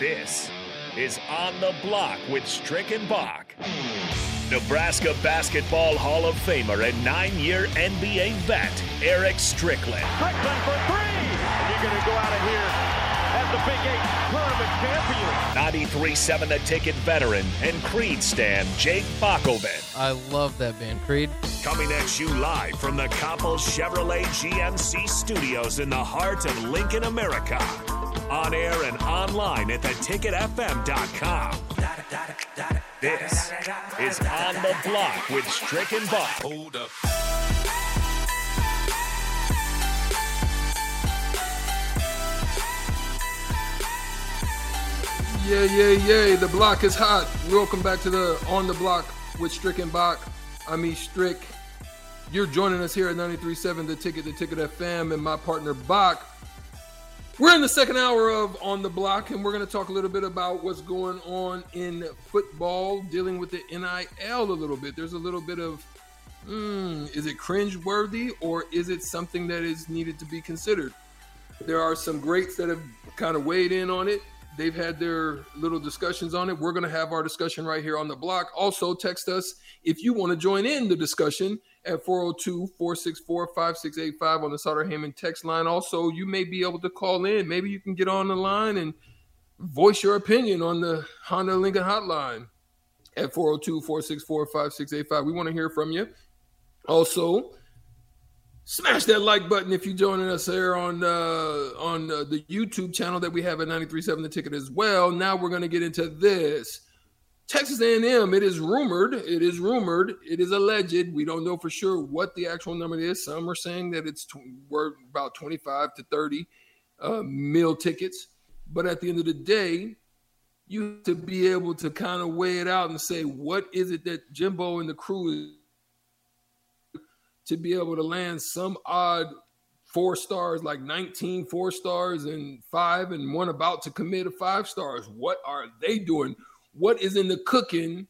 This is On the Block with Strick and Bach. Nebraska Basketball Hall of Famer and nine year NBA vet, Eric Strickland. Strickland for three! And you're going to go out of here as the Big Eight tournament champion. 93 7 The Ticket veteran and Creed stan, Jake Bakoven. I love that band, Creed. Coming at you live from the Coppel Chevrolet GMC studios in the heart of Lincoln, America. On air and online at theticketfm.com. This is On the Block with Stricken and Bach. Hold up. Yeah, yeah, yeah. The block is hot. Welcome back to the On the Block with Stricken and Bach. I'm E. Strick. You're joining us here at 93.7 The Ticket, The Ticket FM, and my partner Bach. We're in the second hour of On the Block, and we're going to talk a little bit about what's going on in football, dealing with the NIL a little bit. There's a little bit of, hmm, is it cringe-worthy or is it something that is needed to be considered? There are some greats that have kind of weighed in on it. They've had their little discussions on it. We're going to have our discussion right here on the block. Also, text us if you want to join in the discussion at 402 464 5685 on the Sutter Hammond text line. Also, you may be able to call in. Maybe you can get on the line and voice your opinion on the Honda Lincoln hotline at 402 464 5685. We want to hear from you. Also, smash that like button if you're joining us here on uh, on uh, the YouTube channel that we have at 93.7 The Ticket as well. Now we're going to get into this. Texas A&M, it is rumored, it is rumored, it is alleged. We don't know for sure what the actual number is. Some are saying that it's tw- worth about 25 to 30 uh, meal tickets. But at the end of the day, you have to be able to kind of weigh it out and say, what is it that Jimbo and the crew to be able to land some odd four stars, like 19 four stars and five, and one about to commit a five stars. What are they doing? What is in the cooking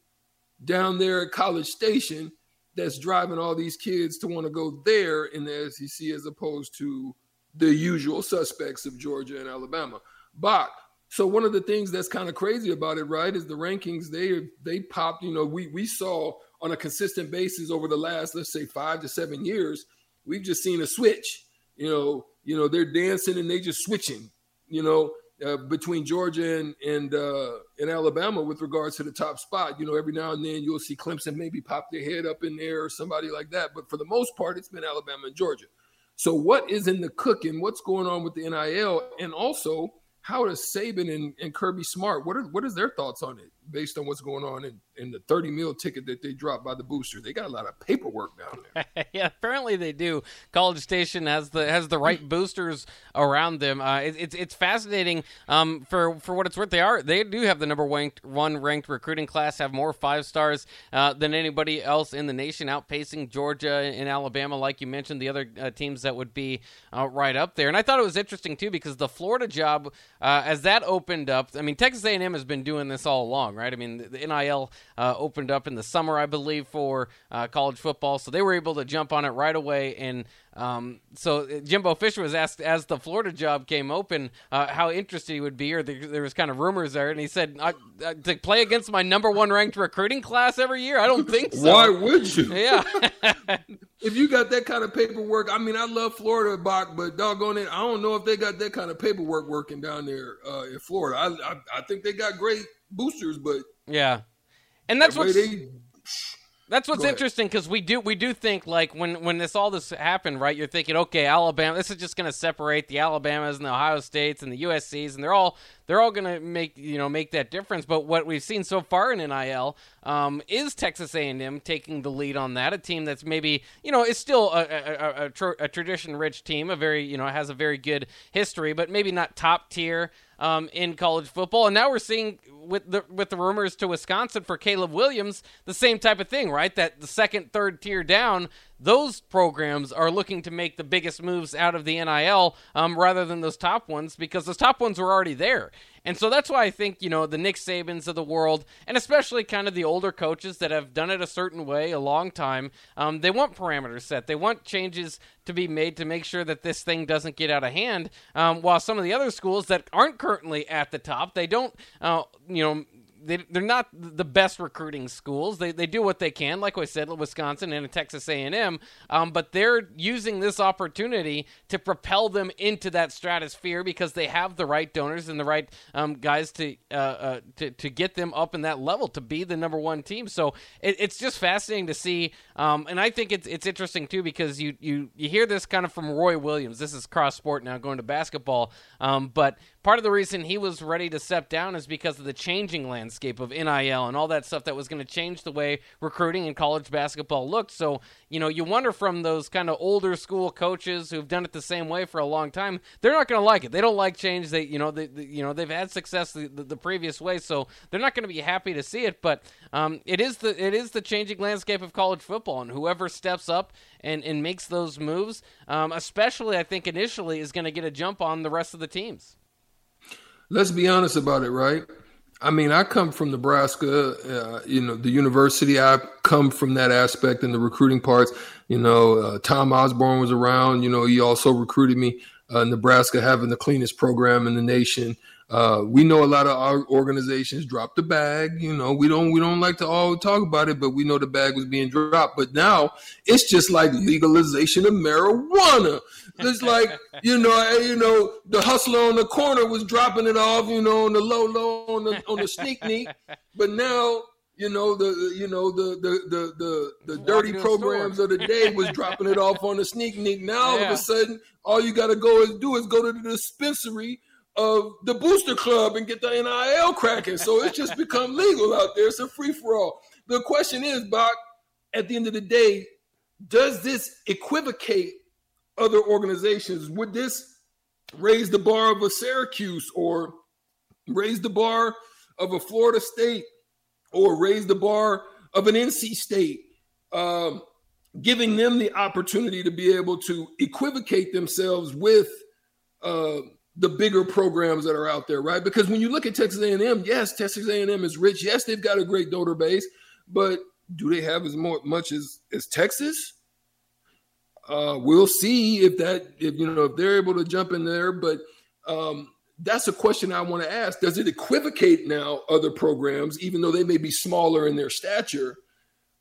down there at College Station that's driving all these kids to want to go there in the SEC as opposed to the usual suspects of Georgia and Alabama? Bach. So one of the things that's kind of crazy about it, right, is the rankings. They they popped. You know, we we saw on a consistent basis over the last, let's say, five to seven years, we've just seen a switch. You know, you know, they're dancing and they just switching. You know, uh, between Georgia and and uh, and Alabama with regards to the top spot. You know, every now and then you'll see Clemson maybe pop their head up in there or somebody like that. But for the most part, it's been Alabama and Georgia. So what is in the cooking? What's going on with the NIL? And also, how does Saban and, and Kirby Smart? What are what is their thoughts on it based on what's going on in, in the 30 mil ticket that they dropped by the booster? They got a lot of paperwork down there. yeah, apparently they do. College Station has the has the right boosters around them. Uh, it, it's it's fascinating. Um, for for what it's worth, they are they do have the number one one ranked recruiting class. Have more five stars uh, than anybody else in the nation, outpacing Georgia and Alabama, like you mentioned, the other uh, teams that would be uh, right up there. And I thought it was interesting too because the Florida job, uh, as that opened up, I mean Texas A&M has been doing this all along, right? I mean the, the NIL uh, opened up in the summer, I believe, for uh, college football, so they were able to jump on it right away. And um, so Jimbo Fisher was asked as the Florida job came open uh, how interested he would be, or there, there was kind of rumors there, and he said I, I, to play against my number one ranked recruiting class every year. I don't think so. Why would you? Yeah. if you got that kind of paperwork, I mean, I love Florida, Bach, but doggone it, I don't know if they got that kind of paperwork working down there uh, in Florida. I, I, I think they got great boosters, but yeah, and that's what they That's what's interesting because we do we do think like when when this all this happened, right? You're thinking, okay, Alabama. This is just going to separate the Alabamas and the Ohio States and the USC's, and they're all they're all going to make you know make that difference. But what we've seen so far in NIL um, is Texas A&M taking the lead on that. A team that's maybe you know is still a, a, a, tr- a tradition rich team, a very you know has a very good history, but maybe not top tier um, in college football. And now we're seeing with the with the rumors to Wisconsin for Caleb Williams, the same type of thing, right? That the second, third tier down, those programs are looking to make the biggest moves out of the NIL um, rather than those top ones because those top ones were already there. And so that's why I think, you know, the Nick Sabans of the world, and especially kind of the older coaches that have done it a certain way a long time, um, they want parameters set. They want changes to be made to make sure that this thing doesn't get out of hand. Um, while some of the other schools that aren't currently at the top, they don't, uh, you know, they, they're not the best recruiting schools. They, they do what they can, like I said, Wisconsin and Texas A&M, um, but they're using this opportunity to propel them into that stratosphere because they have the right donors and the right um, guys to, uh, uh, to to get them up in that level to be the number one team. So it, it's just fascinating to see, um, and I think it's it's interesting too because you you you hear this kind of from Roy Williams. This is cross sport now, going to basketball, um, but part of the reason he was ready to step down is because of the changing landscape of NIL and all that stuff that was going to change the way recruiting in college basketball looked. So, you know, you wonder from those kind of older school coaches who've done it the same way for a long time, they're not going to like it. They don't like change. They, you know, they, they you know, they've had success the, the, the, previous way, so they're not going to be happy to see it. But um, it is the it is the changing landscape of college football, and whoever steps up and, and makes those moves, um, especially I think initially, is going to get a jump on the rest of the teams let's be honest about it, right? I mean, I come from Nebraska, uh, you know, the university. I come from that aspect and the recruiting parts. You know, uh, Tom Osborne was around. You know, he also recruited me. Uh, Nebraska having the cleanest program in the nation. Uh, we know a lot of our organizations dropped the bag. You know, we don't we don't like to all talk about it, but we know the bag was being dropped. But now it's just like legalization of marijuana. It's like you know, you know, the hustler on the corner was dropping it off, you know, on the low low on the on the sneak neat. But now you know the you know the the the the, the dirty programs of the day was dropping it off on the sneak neat. Now all of a sudden, all you got to go is do is go to the dispensary of the booster club and get the NIL cracking. So it's just become legal out there. It's a free for all. The question is, Bach, at the end of the day, does this equivocate other organizations? Would this raise the bar of a Syracuse or raise the bar of a Florida State or raise the bar of an NC State? Um, giving them the opportunity to be able to equivocate themselves with uh, the bigger programs that are out there, right? Because when you look at Texas A&M, yes, Texas A&M is rich. Yes, they've got a great donor base, but do they have as more, much as as Texas? Uh, we'll see if that if you know if they're able to jump in there, but um, that's a question I want to ask. Does it equivocate now other programs, even though they may be smaller in their stature?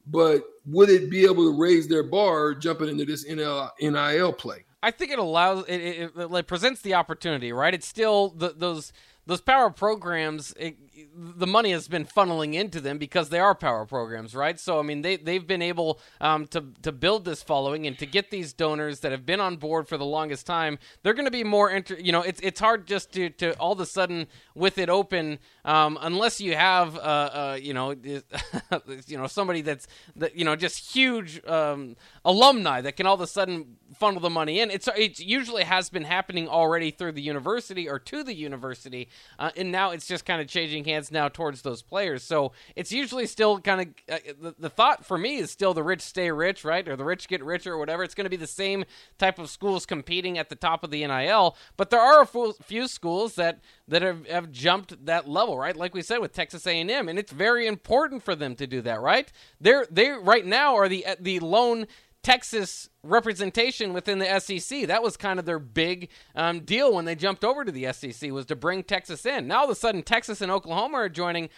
But would it be able to raise their bar jumping into this NIL, NIL play? I think it allows it, it, it, it presents the opportunity, right? It's still the, those those power programs. It, the money has been funneling into them because they are power programs, right? So I mean, they they've been able um, to to build this following and to get these donors that have been on board for the longest time. They're going to be more inter- You know, it's it's hard just to to all of a sudden with it open, um, unless you have uh, uh you know you know somebody that's that you know just huge um, alumni that can all of a sudden funnel the money in. It's it usually has been happening already through the university or to the university, uh, and now it's just kind of changing hands now towards those players. So it's usually still kind of uh, the, the thought for me is still the rich stay rich, right, or the rich get richer, or whatever. It's going to be the same type of schools competing at the top of the NIL, but there are a few schools that that have, have jumped that level, right? Like we said with Texas A&M, and it's very important for them to do that, right? They're they right now are the the lone Texas representation within the SEC. That was kind of their big um, deal when they jumped over to the SEC was to bring Texas in. Now all of a sudden, Texas and Oklahoma are joining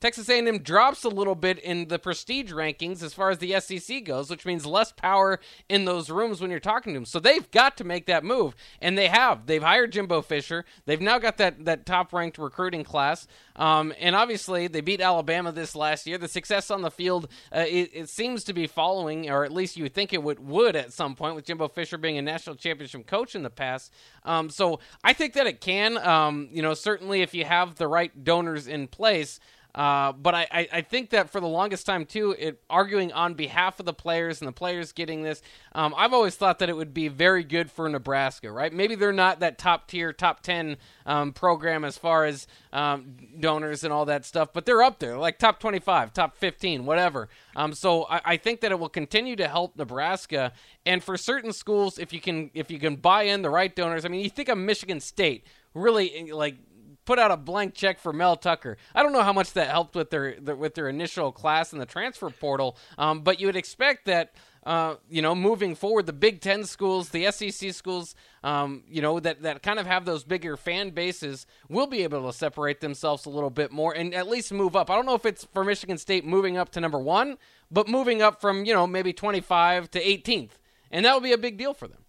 Texas A&M drops a little bit in the prestige rankings as far as the SEC goes, which means less power in those rooms when you're talking to them. So they've got to make that move, and they have. They've hired Jimbo Fisher. They've now got that that top ranked recruiting class, um, and obviously they beat Alabama this last year. The success on the field uh, it, it, seems to be following, or at least you think it would would at some point with Jimbo Fisher being a national championship coach in the past. Um, so I think that it can. Um, you know, certainly if you have the right donors in place. Uh, but I, I, think that for the longest time too, it arguing on behalf of the players and the players getting this, um, I've always thought that it would be very good for Nebraska, right? Maybe they're not that top tier, top ten um, program as far as um, donors and all that stuff, but they're up there, like top twenty-five, top fifteen, whatever. Um, so I, I think that it will continue to help Nebraska, and for certain schools, if you can if you can buy in the right donors, I mean, you think of Michigan State, really like put out a blank check for Mel Tucker. I don't know how much that helped with their, their with their initial class in the transfer portal, um, but you would expect that uh, you know, moving forward, the Big Ten schools, the SEC schools, um, you know, that, that kind of have those bigger fan bases will be able to separate themselves a little bit more and at least move up. I don't know if it's for Michigan State moving up to number one, but moving up from, you know, maybe 25 to 18th. And that would be a big deal for them.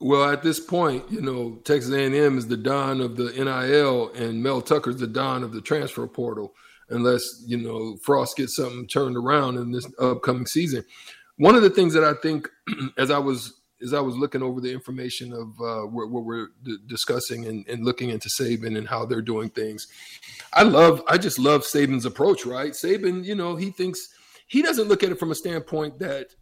Well, at this point, you know, Texas A&M is the don of the NIL, and Mel Tucker's the don of the transfer portal unless you know Frost gets something turned around in this upcoming season. One of the things that I think, as I was as I was looking over the information of uh, what, what we're d- discussing and, and, looking into Saban and how they're doing things, I love, I just love Saban's approach. Right, Saban, you know, he thinks he doesn't look at it from a standpoint that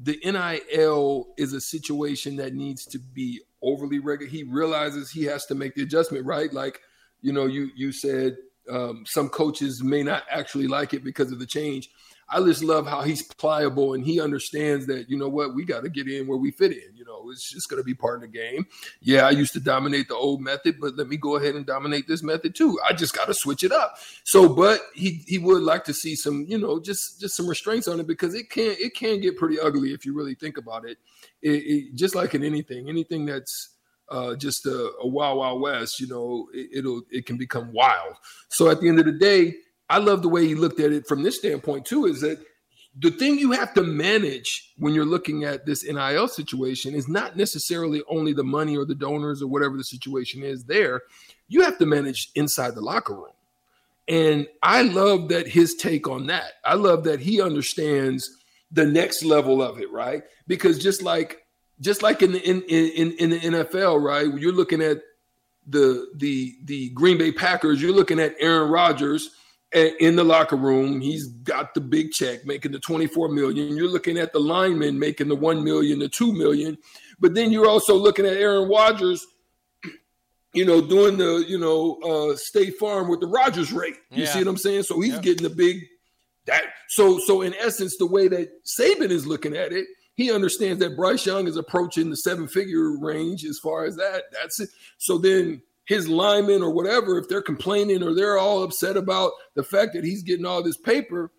the NIL is a situation that needs to be overly regular. He realizes he has to make the adjustment. Right, like you know, you you said um, some coaches may not actually like it because of the change. I just love how he's pliable and he understands that, you know what, we got to get in where we fit in. You know, it's just going to be part of the game. Yeah, I used to dominate the old method, but let me go ahead and dominate this method too. I just got to switch it up. So, but he he would like to see some, you know, just just some restraints on it because it can it can get pretty ugly if you really think about it. it, it just like in anything, anything that's uh, just a, a wild wild west you know it, will it can become wild so at the end of the day i love the way he looked at it from this standpoint too is that the thing you have to manage when you're looking at this nil situation is not necessarily only the money or the donors or whatever the situation is there you have to manage inside the locker room and i love that his take on that i love that he understands the next level of it right because just like just like in the in, in in the NFL, right? You're looking at the the the Green Bay Packers. You're looking at Aaron Rodgers in the locker room. He's got the big check, making the 24 million. You're looking at the lineman making the 1 million, the 2 million. But then you're also looking at Aaron Rodgers, you know, doing the, you know, uh State Farm with the Rodgers rate. You yeah. see what I'm saying? So he's getting the big that so so in essence, the way that Saban is looking at it he understands that Bryce Young is approaching the seven figure range as far as that. That's it. So then his linemen or whatever, if they're complaining or they're all upset about the fact that he's getting all this paper,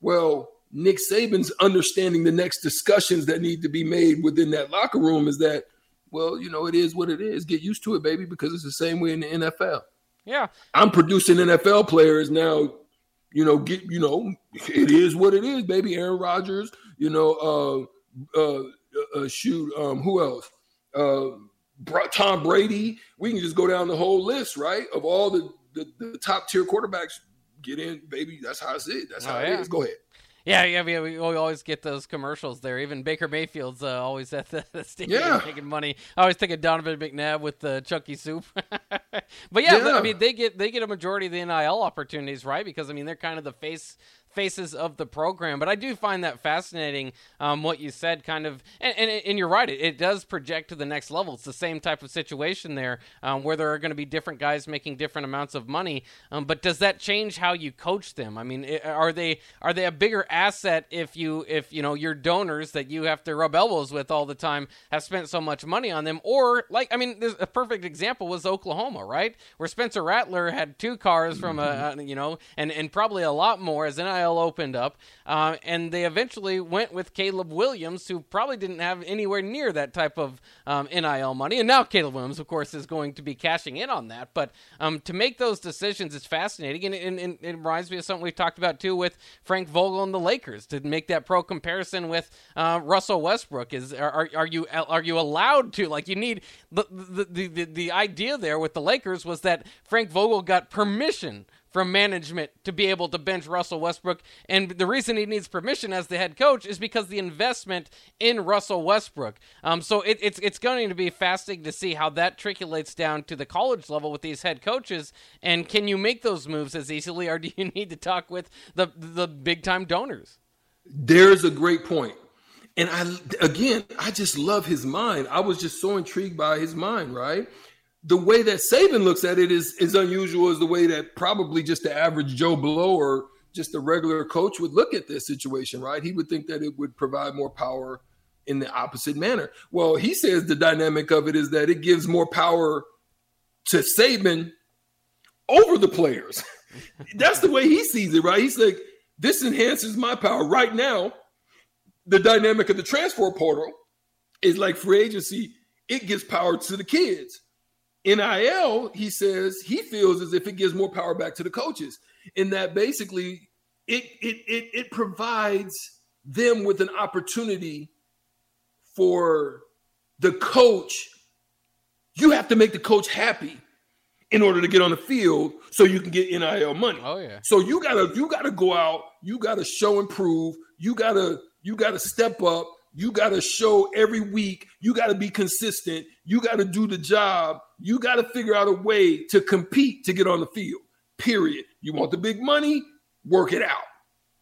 well, Nick Saban's understanding the next discussions that need to be made within that locker room is that, well, you know, it is what it is. Get used to it, baby, because it's the same way in the NFL. Yeah. I'm producing NFL players now, you know, get, you know, it is what it is, baby. Aaron Rodgers, you know, uh, uh, uh, shoot, um, who else? Uh, Tom Brady. We can just go down the whole list, right? Of all the, the, the top tier quarterbacks. Get in, baby. That's how I see it. That's how oh, yeah. it is. Go ahead. Yeah, yeah, yeah. We always get those commercials there. Even Baker Mayfield's uh, always at the, the stadium yeah. making money. I always think of Donovan McNabb with the Chunky Soup. but yeah, yeah, I mean they get they get a majority of the NIL opportunities, right? Because I mean they're kind of the face faces of the program. But I do find that fascinating um, what you said, kind of, and, and, and you're right, it, it, does project to the next level. It's the same type of situation there um, where there are going to be different guys making different amounts of money. Um, but does that change how you coach them? I mean, are they are they a bigger asset if you if you know your donors that you have to rub elbows with all the time have spent so much money on them, or like I mean, there's a perfect example was Oklahoma, right, where Spencer Rattler had two cars from a, a you know, and and probably a lot more as NIL opened up, uh, and they eventually went with Caleb Williams, who probably didn't have anywhere near that type of um, NIL money. And now Caleb Williams, of course, is going to be cashing in on that. But um, to make those decisions is fascinating, and, and, and, it reminds me of something we've talked about too with Frank Vogel and the Lakers to make that pro comparison with uh, Russell Westbrook. Is are, are you are you allowed to like you need the the, the the idea there with the Lakers was that Frank Vogel got permission from management to be able to bench Russell Westbrook. And the reason he needs permission as the head coach is because the investment in Russell Westbrook. Um, so it, it's it's going to be fascinating to see how that trickulates down to the college level with these head coaches. And can you make those moves as easily, or do you need to talk with the the big time donors? There's a great point. And I again, I just love his mind. I was just so intrigued by his mind, right? The way that Saban looks at it is is unusual as the way that probably just the average Joe Blow or just a regular coach would look at this situation, right? He would think that it would provide more power in the opposite manner. Well, he says the dynamic of it is that it gives more power to Saban over the players. That's the way he sees it, right? He's like, this enhances my power right now. The dynamic of the transfer portal is like free agency, it gives power to the kids. NIL, he says he feels as if it gives more power back to the coaches, in that basically it it it, it provides them with an opportunity for the coach. You have to make the coach happy in order to get on the field so you can get NIL money. Oh yeah. So you gotta you gotta go out, you gotta show and prove, you gotta you gotta step up, you gotta show every week, you gotta be consistent, you gotta do the job, you gotta figure out a way to compete to get on the field. Period. You want the big money, work it out.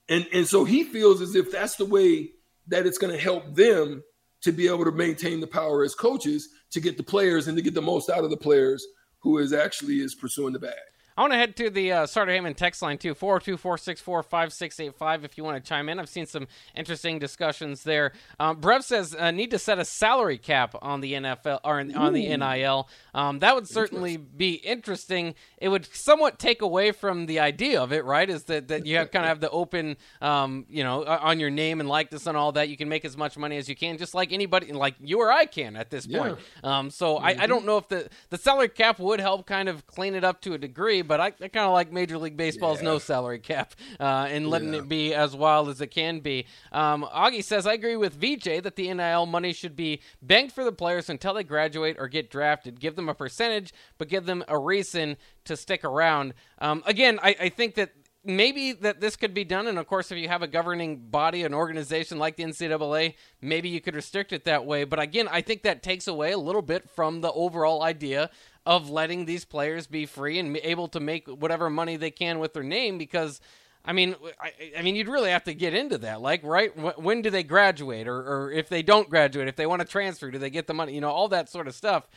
And and so he feels as if that's the way that it's gonna help them to be able to maintain the power as coaches to get the players and to get the most out of the players who is actually is pursuing the bag. I want to head to the uh, Starter Heyman text line too, 402 464 5685 if you want to chime in. I've seen some interesting discussions there. Um, Brev says, uh, need to set a salary cap on the NFL or on the NIL. Um, that would certainly be interesting. It would somewhat take away from the idea of it, right? Is that, that you have kind of have the open, um, you know, on your name and likeness and all that. You can make as much money as you can, just like anybody, like you or I can at this point. Yeah. Um, so mm-hmm. I, I don't know if the, the salary cap would help kind of clean it up to a degree but I, I kind of like Major League Baseball's yeah. no salary cap uh, and letting yeah. it be as wild as it can be. Um, Augie says, I agree with VJ that the NIL money should be banked for the players until they graduate or get drafted. Give them a percentage, but give them a reason to stick around. Um, again, I, I think that maybe that this could be done. And of course, if you have a governing body, an organization like the NCAA, maybe you could restrict it that way. But again, I think that takes away a little bit from the overall idea of letting these players be free and able to make whatever money they can with their name because I mean, I, I, mean, you'd really have to get into that. Like, right? When do they graduate, or, or if they don't graduate, if they want to transfer, do they get the money? You know, all that sort of stuff.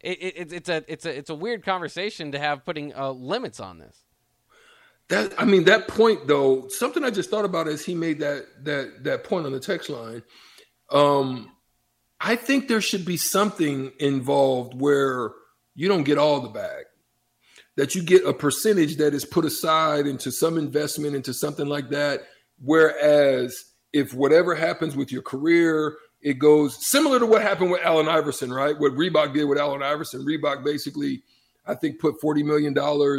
It, it, it's a it's a it's a weird conversation to have putting uh, limits on this. That I mean, that point though, something I just thought about as he made that that that point on the text line. Um, I think there should be something involved where you don't get all the bag. That you get a percentage that is put aside into some investment into something like that. Whereas if whatever happens with your career, it goes similar to what happened with Allen Iverson, right? What Reebok did with Allen Iverson. Reebok basically, I think, put $40 million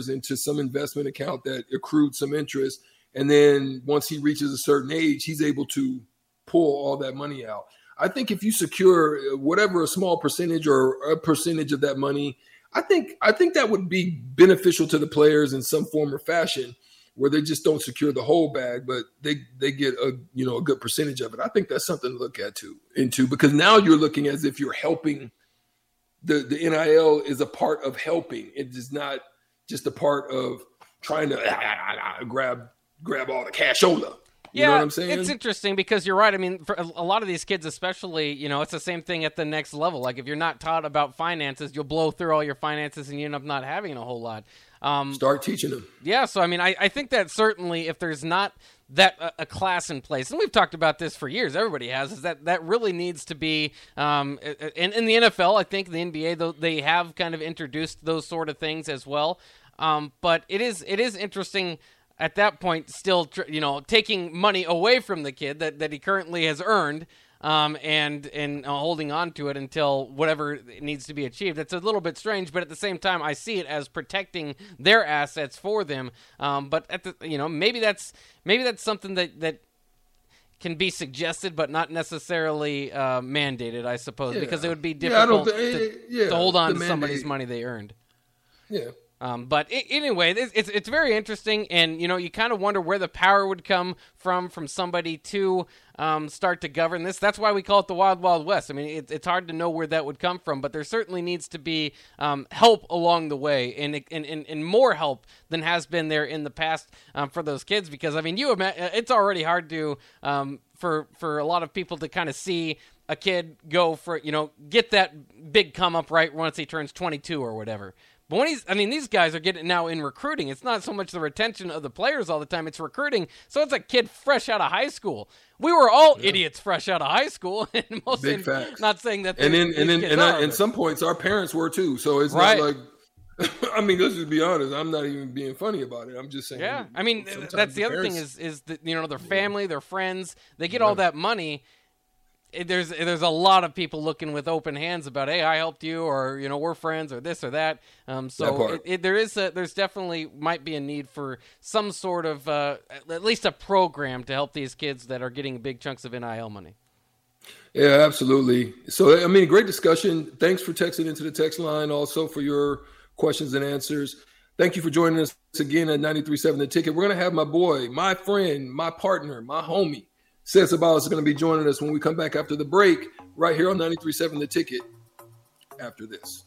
into some investment account that accrued some interest. And then once he reaches a certain age, he's able to pull all that money out. I think if you secure uh, whatever a small percentage or a percentage of that money, I think I think that would be beneficial to the players in some form or fashion, where they just don't secure the whole bag, but they they get a you know a good percentage of it. I think that's something to look at too into because now you're looking as if you're helping. The the NIL is a part of helping. It is not just a part of trying to ah, ah, ah, grab grab all the cashola. You yeah, saying? It's interesting because you're right. I mean, for a lot of these kids, especially, you know, it's the same thing at the next level. Like if you're not taught about finances, you'll blow through all your finances and you end up not having a whole lot. Um, Start teaching them. Yeah, so I mean, I, I think that certainly if there's not that uh, a class in place, and we've talked about this for years, everybody has, is that that really needs to be. Um, in, in the NFL, I think the NBA, though, they have kind of introduced those sort of things as well. Um, but it is it is interesting at that point still you know taking money away from the kid that, that he currently has earned um, and and uh, holding on to it until whatever needs to be achieved. It's a little bit strange, but at the same time, I see it as protecting their assets for them. Um, but at the you know maybe that's maybe that's something that that can be suggested, but not necessarily uh, mandated, I suppose, yeah. because it would be difficult yeah, th- to, yeah, to, hold on to somebody's money they earned. Yeah. Um, but anyway, it's, it's, very interesting, and you know you kind of wonder where the power would come from from somebody to um, start to govern this. That's why we call it the Wild Wild West. I mean, it, it's hard to know where that would come from, but there certainly needs to be um, help along the way, and, and, and, and, more help than has been there in the past um, for those kids. Because I mean, you it's already hard to um, for for a lot of people to kind of see a kid go for you know get that big come up right once he turns 22 or whatever. But when he's, I mean, these guys are getting now in recruiting. It's not so much the retention of the players all the time; it's recruiting. So it's a kid fresh out of high school. We were all yeah. idiots fresh out of high school, and most Big facts. Not saying that, and then and then and in some points our parents were too. So it's right. not like I mean, let's just be honest. I'm not even being funny about it. I'm just saying. Yeah, I mean, that's the other thing is is that you know their family, their friends, they get all that money. There's there's a lot of people looking with open hands about, hey, I helped you, or you know, we're friends, or this or that. Um, so it, it, there is a there's definitely might be a need for some sort of uh, at least a program to help these kids that are getting big chunks of NIL money. Yeah, absolutely. So, I mean, great discussion. Thanks for texting into the text line, also for your questions and answers. Thank you for joining us again at 93.7 The Ticket. We're going to have my boy, my friend, my partner, my homie, Seth is going to be joining us when we come back after the break, right here on 93.7 The Ticket after this.